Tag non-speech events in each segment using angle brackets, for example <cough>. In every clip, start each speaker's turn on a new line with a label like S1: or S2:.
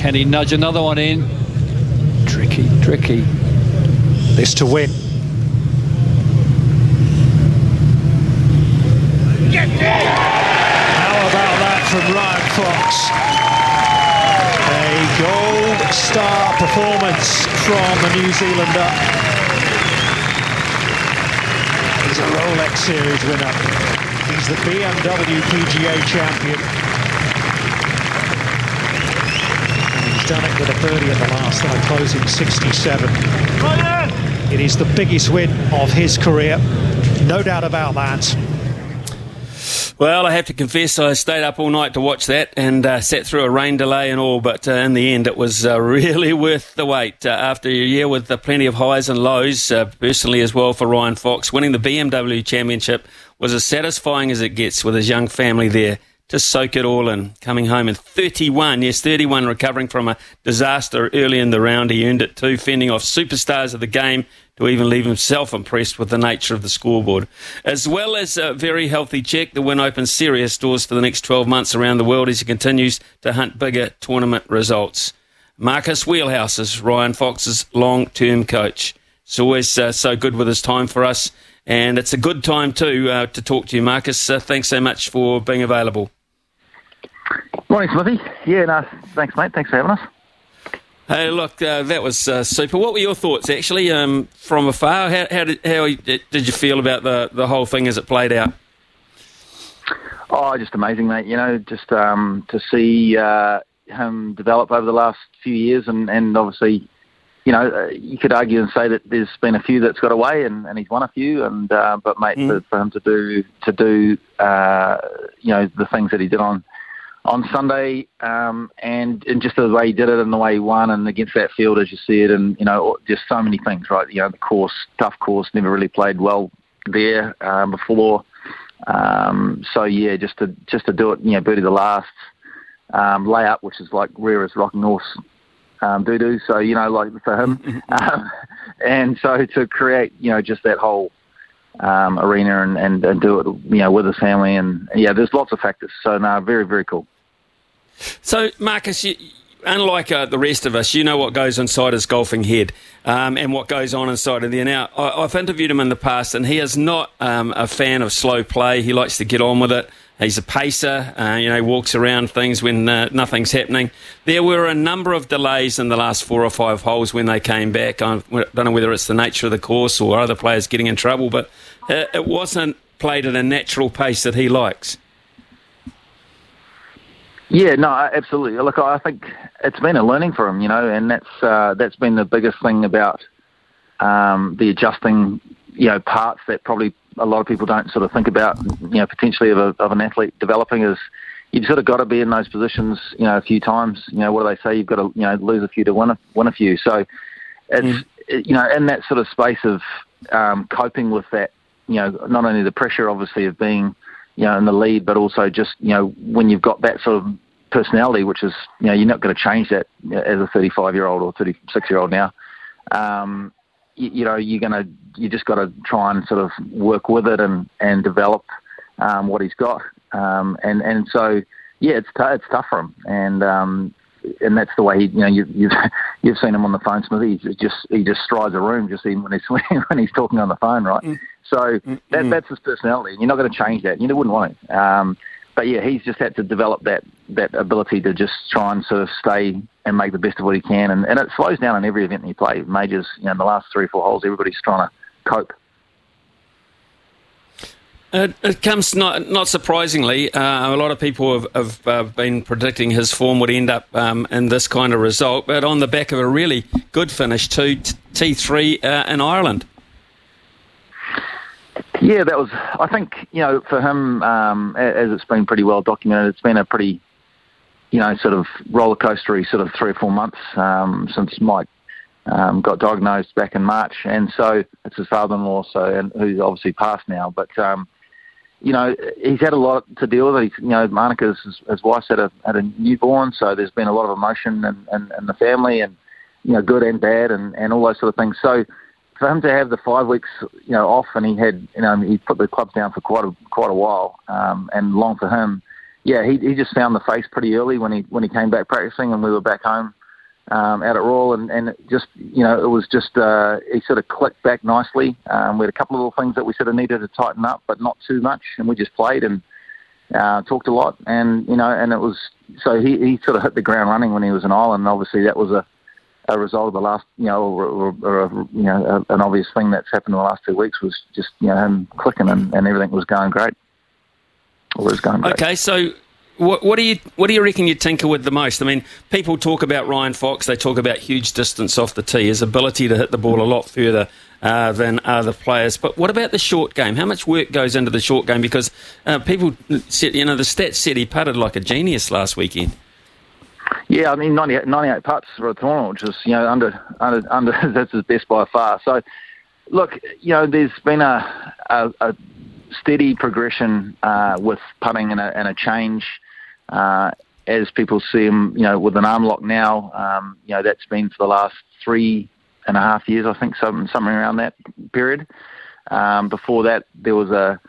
S1: Can he nudge another one in? Tricky, tricky.
S2: This to win. How about that from Ryan Fox? A gold star performance from the New Zealander. He's a Rolex Series winner. He's the BMW PGA champion. Done it with a birdie at the last and a closing 67. It is the biggest win of his career, no doubt about that.
S3: Well, I have to confess, I stayed up all night to watch that and uh, sat through a rain delay and all, but uh, in the end, it was uh, <laughs> really worth the wait. Uh, after a year with plenty of highs and lows, uh, personally as well for Ryan Fox, winning the BMW Championship was as satisfying as it gets with his young family there to soak it all in. Coming home in 31, yes, 31, recovering from a disaster early in the round. He earned it too, fending off superstars of the game to even leave himself impressed with the nature of the scoreboard. As well as a very healthy check, the win opens serious doors for the next 12 months around the world as he continues to hunt bigger tournament results. Marcus Wheelhouse is Ryan Fox's long term coach. It's always uh, so good with his time for us, and it's a good time too uh, to talk to you, Marcus. Uh, thanks so much for being available.
S4: Morning, Smithy. Yeah, no, thanks, mate. Thanks for having us.
S3: Hey, look, uh, that was uh, super. What were your thoughts, actually, um, from afar? How, how, did, how did you feel about the, the whole thing as it played out?
S4: Oh, just amazing, mate. You know, just um, to see uh, him develop over the last few years, and, and obviously, you know, uh, you could argue and say that there's been a few that's got away, and, and he's won a few. And uh, but mate, mm. for, for, him to do to do, uh, you know, the things that he did on on Sunday, um, and and just the way he did it and the way he won, and against that field as you see it, and you know, just so many things, right? You know, the course, tough course, never really played well there um, before. Um, so yeah, just to just to do it, you know, birdie the last um, layup, which is like rare as rocking horse um, doo doo. So you know, like for him, um, <laughs> <laughs> and so to create, you know, just that whole um, arena and, and, and do it, you know, with his family, and yeah, there's lots of factors. So no, very very cool.
S3: So Marcus, you, unlike uh, the rest of us, you know what goes inside his golfing head um, and what goes on inside of there. Now, I, have interviewed him in the past, and he is not um, a fan of slow play. He likes to get on with it. He's a pacer, uh, you know, walks around things when uh, nothing's happening. There were a number of delays in the last four or five holes when they came back. I don't know whether it's the nature of the course or other players getting in trouble, but uh, it wasn't played at a natural pace that he likes.
S4: Yeah, no, absolutely. Look, I think it's been a learning for him, you know, and that's uh, that's been the biggest thing about um, the adjusting, you know, parts that probably a lot of people don't sort of think about, you know, potentially of, a, of an athlete developing is you've sort of got to be in those positions, you know, a few times. You know, what do they say? You've got to, you know, lose a few to win a, win a few. So it's, mm. you know, in that sort of space of um, coping with that, you know, not only the pressure obviously of being, you know, in the lead, but also just, you know, when you've got that sort of personality, which is, you know, you're not going to change that as a 35 year old or 36 year old now. Um, you, you know, you're going to, you just got to try and sort of work with it and, and develop um, what he's got. Um, and, and so, yeah, it's, t- it's tough for him. And, um, and that's the way he, you know, you, you've <laughs> you've seen him on the phone, Smithy. He just he just strides a room just even when he's <laughs> when he's talking on the phone, right? Mm. So mm. that that's his personality, and you're not going to change that. You wouldn't want it. Um, but yeah, he's just had to develop that that ability to just try and sort of stay and make the best of what he can. And, and it slows down in every event he plays. Majors, you know, in the last three or four holes, everybody's trying to cope.
S3: It, it comes not not surprisingly. Uh, a lot of people have, have uh, been predicting his form would end up um, in this kind of result, but on the back of a really good finish to T three uh, in Ireland.
S4: Yeah, that was. I think you know for him, um, as it's been pretty well documented, it's been a pretty you know, sort of roller coastery sort of three or four months um, since Mike um, got diagnosed back in March, and so it's his father-in-law, so and who's obviously passed now. But um, you know, he's had a lot to deal with. He's, you know, Monica's his, his wife's had a had a newborn, so there's been a lot of emotion in, in, in the family, and you know, good and bad, and, and all those sort of things. So for him to have the five weeks, you know, off, and he had, you know, he put the clubs down for quite a quite a while, um, and long for him. Yeah, he he just found the face pretty early when he when he came back practicing, and we were back home um, out at Royal, and, and just you know it was just uh, he sort of clicked back nicely. Um, we had a couple of little things that we sort of needed to tighten up, but not too much, and we just played and uh, talked a lot, and you know, and it was so he, he sort of hit the ground running when he was in Ireland. Obviously, that was a a result of the last, you know, or, or, or you know, an obvious thing that's happened in the last two weeks was just you know him clicking and, and everything was going great. Going great.
S3: Okay, so what, what, do you what do you reckon you tinker with the most? I mean, people talk about Ryan Fox. They talk about huge distance off the tee, his ability to hit the ball a lot further uh, than other players. But what about the short game? How much work goes into the short game? Because uh, people said, you know, the stats said he putted like a genius last weekend.
S4: Yeah, I mean, 98, 98 putts for a tournament, which is you know under under under <laughs> that's his best by far. So, look, you know, there's been a a, a steady progression uh, with putting and a, and a change uh, as people see him, you know, with an arm lock now, um, you know, that's been for the last three and a half years, I think, something, something around that period. Um, before that, there was a,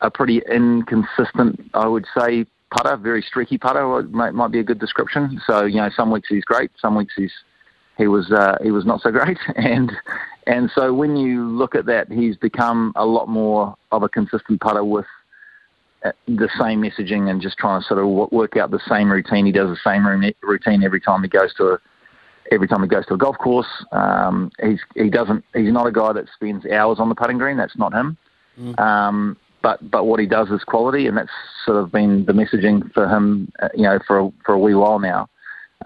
S4: a pretty inconsistent, I would say, putter, very streaky putter might, might be a good description. So, you know, some weeks he's great, some weeks he's he was uh, he was not so great, <laughs> and and so when you look at that, he's become a lot more of a consistent putter with the same messaging and just trying to sort of work out the same routine. He does the same routine every time he goes to a every time he goes to a golf course. Um, he's he doesn't he's not a guy that spends hours on the putting green. That's not him. Mm. Um, but but what he does is quality, and that's sort of been the messaging for him. Uh, you know, for a, for a wee while now.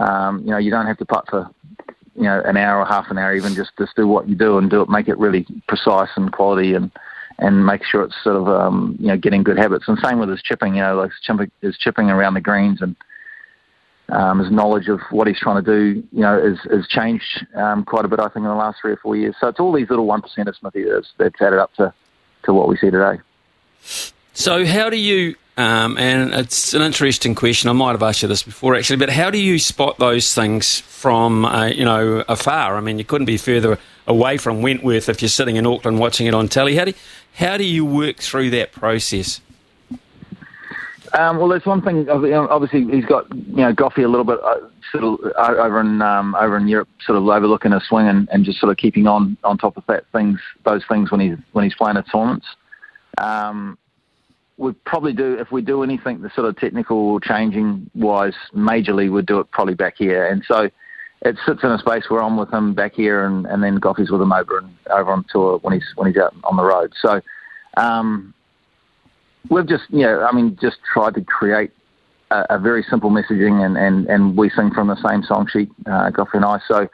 S4: Um, you know, you don't have to putt for you know an hour or half an hour, even just just do what you do and do it, make it really precise and quality and and make sure it's sort of um, you know getting good habits. And same with his chipping, you know, like his chipping, his chipping around the greens and um, his knowledge of what he's trying to do, you know, has, has changed um, quite a bit. I think in the last three or four years. So it's all these little one percenters, Smithy, that's, that's added up to to what we see today.
S3: So how do you? Um, and it's an interesting question. I might have asked you this before, actually, but how do you spot those things from uh, you know afar? I mean, you couldn't be further away from Wentworth if you're sitting in Auckland watching it on telly. How do how do you work through that process?
S4: Um, well, there's one thing. Obviously, he's got you know Goffey a little bit uh, sort of uh, over in um, over in Europe, sort of overlooking a swing and, and just sort of keeping on on top of that things, those things when he's when he's playing at tournaments. Um, we probably do if we do anything the sort of technical changing wise, majorly, we'd do it probably back here. And so it sits in a space where I'm with him back here, and, and then Goffy's with him over and over on tour when he's when he's out on the road. So um, we've just you know I mean just tried to create a, a, very simple messaging, and, and, and we sing from the same song sheet, uh, Goffy and I. So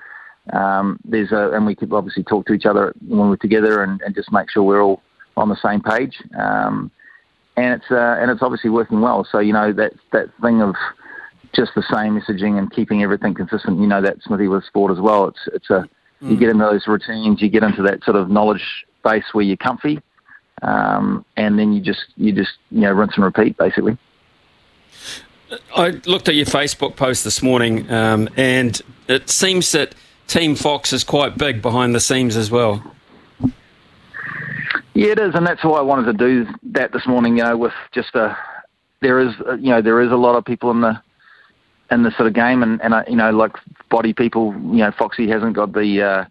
S4: um, there's a and we could obviously talk to each other when we're together, and, and just make sure we're all on the same page. Um, and it's uh, and it's obviously working well. So you know that that thing of just the same messaging and keeping everything consistent. You know that Smithy with sport as well. It's it's a mm. you get into those routines, you get into that sort of knowledge base where you're comfy, um, and then you just you just you know rinse and repeat basically.
S3: I looked at your Facebook post this morning, um, and it seems that Team Fox is quite big behind the scenes as well.
S4: Yeah, it is, and that's why I wanted to do that this morning. You know, with just a there is you know there is a lot of people in the in the sort of game, and and I, you know like body people, you know Foxy hasn't got the uh,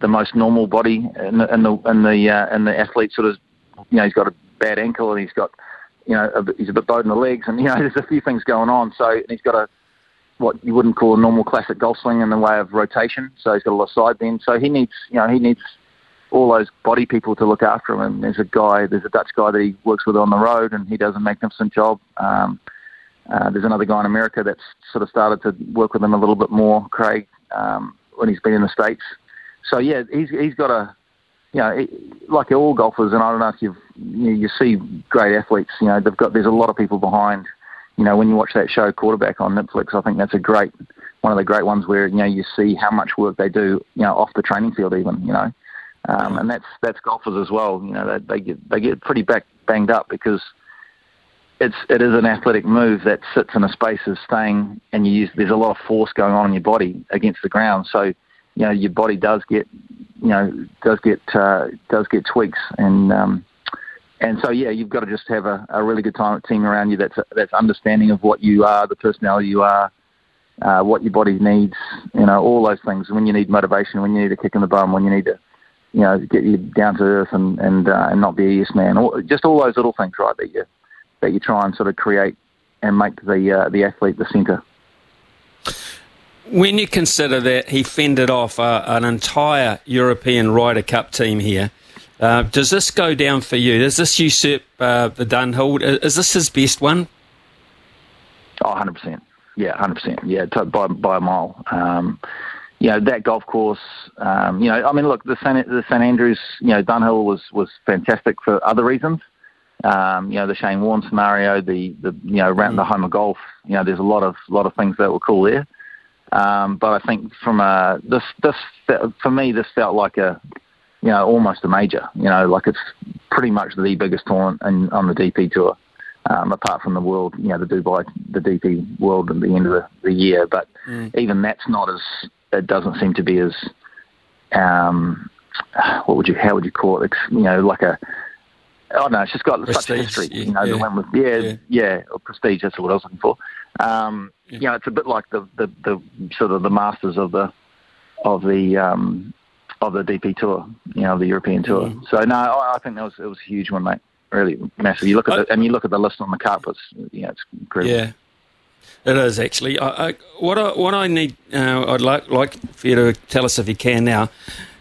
S4: the most normal body in the in the in the, uh, in the athlete sort of you know he's got a bad ankle and he's got you know a, he's a bit bowed in the legs, and <laughs> you know there's a few things going on. So and he's got a what you wouldn't call a normal classic golf swing in the way of rotation. So he's got a lot of side bend. So he needs you know he needs all those body people to look after him. And there's a guy, there's a Dutch guy that he works with on the road, and he does a magnificent job. Um, uh, there's another guy in America that's sort of started to work with him a little bit more, Craig, um, when he's been in the States. So, yeah, he's, he's got a, you know, like all golfers, and I don't know if you've, you, you see great athletes, you know, they've got, there's a lot of people behind, you know, when you watch that show Quarterback on Netflix, I think that's a great one of the great ones where you know you see how much work they do, you know, off the training field even, you know, um, and that's that's golfers as well. You know, they, they get they get pretty back banged up because it's it is an athletic move that sits in a space of staying, and you use there's a lot of force going on in your body against the ground, so you know your body does get you know does get uh, does get tweaks and. Um, and so, yeah, you've got to just have a, a really good time, team around you that's that's understanding of what you are, the personality you are, uh, what your body needs, you know, all those things. When you need motivation, when you need a kick in the bum, when you need to, you know, get you down to earth and and uh, and not be a yes man. All, just all those little things, right? That you that you try and sort of create and make the uh, the athlete the centre.
S3: When you consider that he fended off uh, an entire European Ryder Cup team here, uh, does this go down for you? Does this usurp uh, the Dunhill? Is this his best one?
S4: Oh, 100%. Yeah, 100%. Yeah, by, by a mile. Um, you know, that golf course, um, you know, I mean, look, the St. the St Andrews, you know, Dunhill was, was fantastic for other reasons. Um, you know, the Shane Warne scenario, the, the you know, around the home of golf, you know, there's a lot of lot of things that were cool there. Um, but I think from a this this for me, this felt like a you know almost a major. You know, like it's pretty much the biggest tournament in, on the DP tour, um, apart from the world. You know, the Dubai the DP World at the end of the, the year. But mm. even that's not as it doesn't seem to be as um, what would you how would you call it? It's, you know, like a Oh no, it's just got prestige, such a history. You know, yeah. the one with yeah, yeah, yeah, or prestige. That's what I was looking for. Um, yeah. You know, it's a bit like the, the, the sort of the masters of the of the um, of the DP tour. You know, the European tour. Mm. So no, I, I, think that was it was a huge one, mate. Really massive. You look at I, the, and you look at the list on the cup. It's you know, it's incredible.
S3: Yeah. It is actually. I, I, what I what I need, uh, I'd like like for you to tell us if you can now.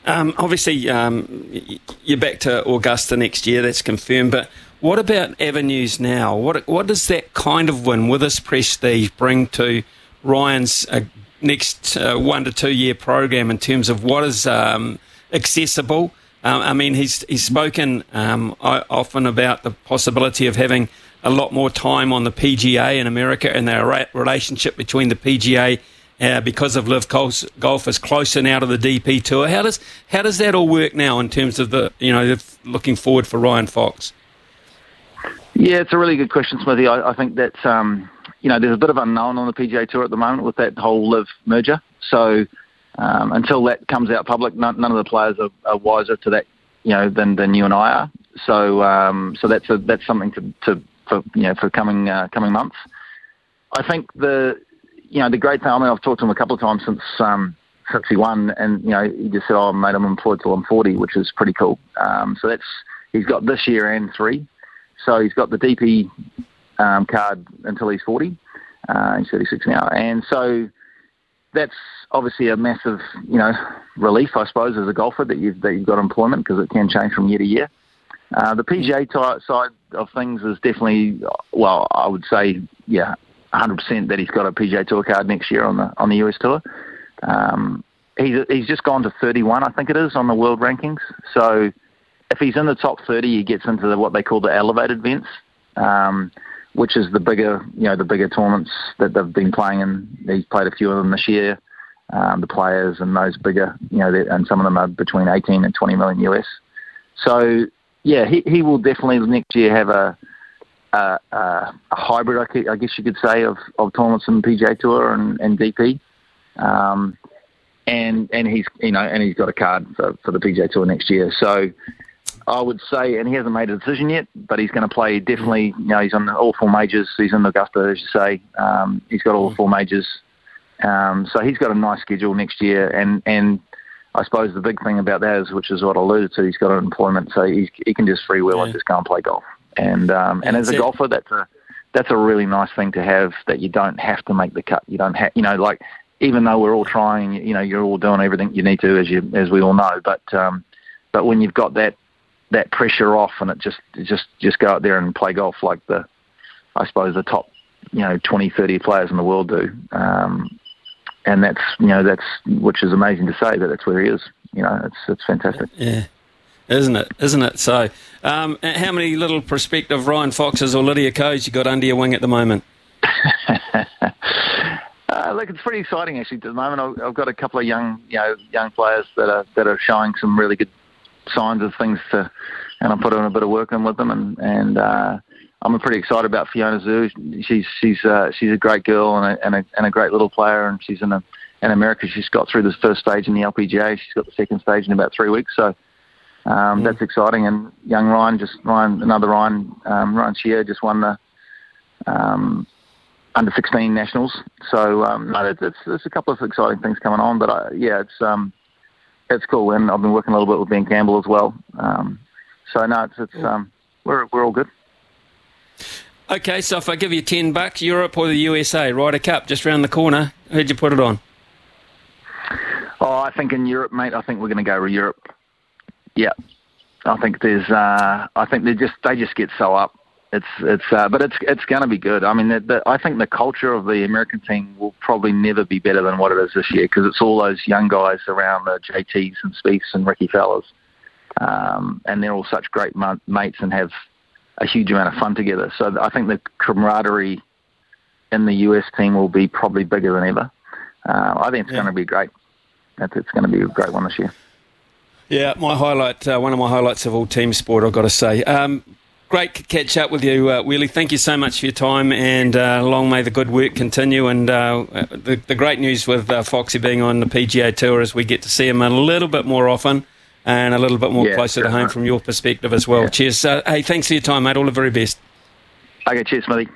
S3: Um, obviously, um, you're back to Augusta next year. That's confirmed. But what about avenues now? What what does that kind of win with this prestige bring to Ryan's uh, next uh, one to two year program in terms of what is um, accessible? Um, I mean, he's he's spoken um, often about the possibility of having a lot more time on the PGA in America and the relationship between the PGA uh, because of LIV Golf is closer now to the DP Tour. How does how does that all work now in terms of the you know looking forward for Ryan Fox?
S4: Yeah, it's a really good question, Smithy. I, I think that um, you know there's a bit of unknown on the PGA Tour at the moment with that whole LIV merger. So um, until that comes out public, none, none of the players are, are, wiser to that you know than, than you and I are. So um, so that's a, that's something to, to for you know for coming uh, coming months. I think the you know, the great thing, I mean, I've talked to him a couple of times since um, since he won, and you know, he just said, "Oh, mate, I'm employed till I'm 40," which is pretty cool. Um, so that's he's got this year and three. So he's got the DP um, card until he's 40. Uh, he's 36 now, and so that's obviously a massive, you know, relief, I suppose, as a golfer that you've that you've got employment because it can change from year to year. Uh, the PGA side of things is definitely, well, I would say, yeah, 100% that he's got a PGA Tour card next year on the on the US Tour. Um, he's he's just gone to 31, I think it is, on the world rankings. So if he's in the top 30, he gets into the, what they call the elevated events, um, which is the bigger you know the bigger tournaments that they've been playing in. He's played a few of them this year. Um, the players and those bigger, you know, and some of them are between 18 and 20 million US. So yeah, he he will definitely next year have a a, a, hybrid, I guess you could say, of, of tournaments and PGA Tour and, and DP. Um, and and he's you know and he's got a card for, for the PGA Tour next year. So I would say, and he hasn't made a decision yet, but he's going to play definitely. You know, he's on all four majors. He's in Augusta, as you say. Um, he's got all four majors. Um, so he's got a nice schedule next year, and and I suppose the big thing about that is, which is what I alluded to, he's got an employment, so he's, he can just freewheel yeah. and just go and play golf. And um, and, as a golfer, that's a that's a really nice thing to have that you don't have to make the cut. You don't have, you know, like even though we're all trying, you know, you're all doing everything you need to, as you as we all know. But um, but when you've got that that pressure off, and it just just just go out there and play golf like the, I suppose the top, you know, 20, 30 players in the world do. Um, and that's you know that's which is amazing to say that that's where he is. You know, it's it's fantastic.
S3: Yeah isn't it? Isn't it? So, um, how many little prospective Ryan Foxes or Lydia Kos you got under your wing at the moment? <laughs>
S4: Uh, look, it's pretty exciting actually. At the moment, I've, I've got a couple of young, you know, young players that are that are showing some really good signs of things to, and I'm putting a bit of work in with them, and and uh, I'm pretty excited about Fiona Xu. She's she's uh, she's a great girl and a, and a and a great little player, and she's in a, in America. She's got through the first stage in the LPGA. She's got the second stage in about three weeks, so. Um, mm. That's exciting, and young Ryan just Ryan, another Ryan, um, Ryan Shear just won the um, under 16 nationals. So um, no, there's, there's a couple of exciting things coming on, but I, yeah, it's um, it's cool. And I've been working a little bit with Ben Campbell as well. Um, so no, it's, it's um, we're we're all good.
S3: Okay, so if I give you ten bucks, Europe or the USA, Ryder Cup just round the corner, who'd you put it on?
S4: Oh, I think in Europe, mate. I think we're going to go to Europe. Yeah, I think there's. Uh, I think they just they just get so up it's it's uh, but it's it's going to be good. I mean, the, the, I think the culture of the American team will probably never be better than what it is this year because it's all those young guys around the JTs and Spieths and Ricky Fowlers, um, and they're all such great mates and have a huge amount of fun together. So I think the camaraderie in the US team will be probably bigger than ever. Uh, I think it's yeah. going to be great. It's, it's going to be a great one this year.
S3: Yeah, my highlight, uh, one of my highlights of all team sport, I've got to say. Um, Great to catch up with you, uh, Wheelie. Thank you so much for your time, and uh, long may the good work continue. And uh, the, the, great news with uh, Foxy being on the PGA Tour is we get to see him a little bit more often and a little bit more yeah, closer to home right. from your perspective as well. Yeah. Cheers. Uh, hey, thanks for your time, mate. All the very best.
S4: Okay, cheers, Smithy.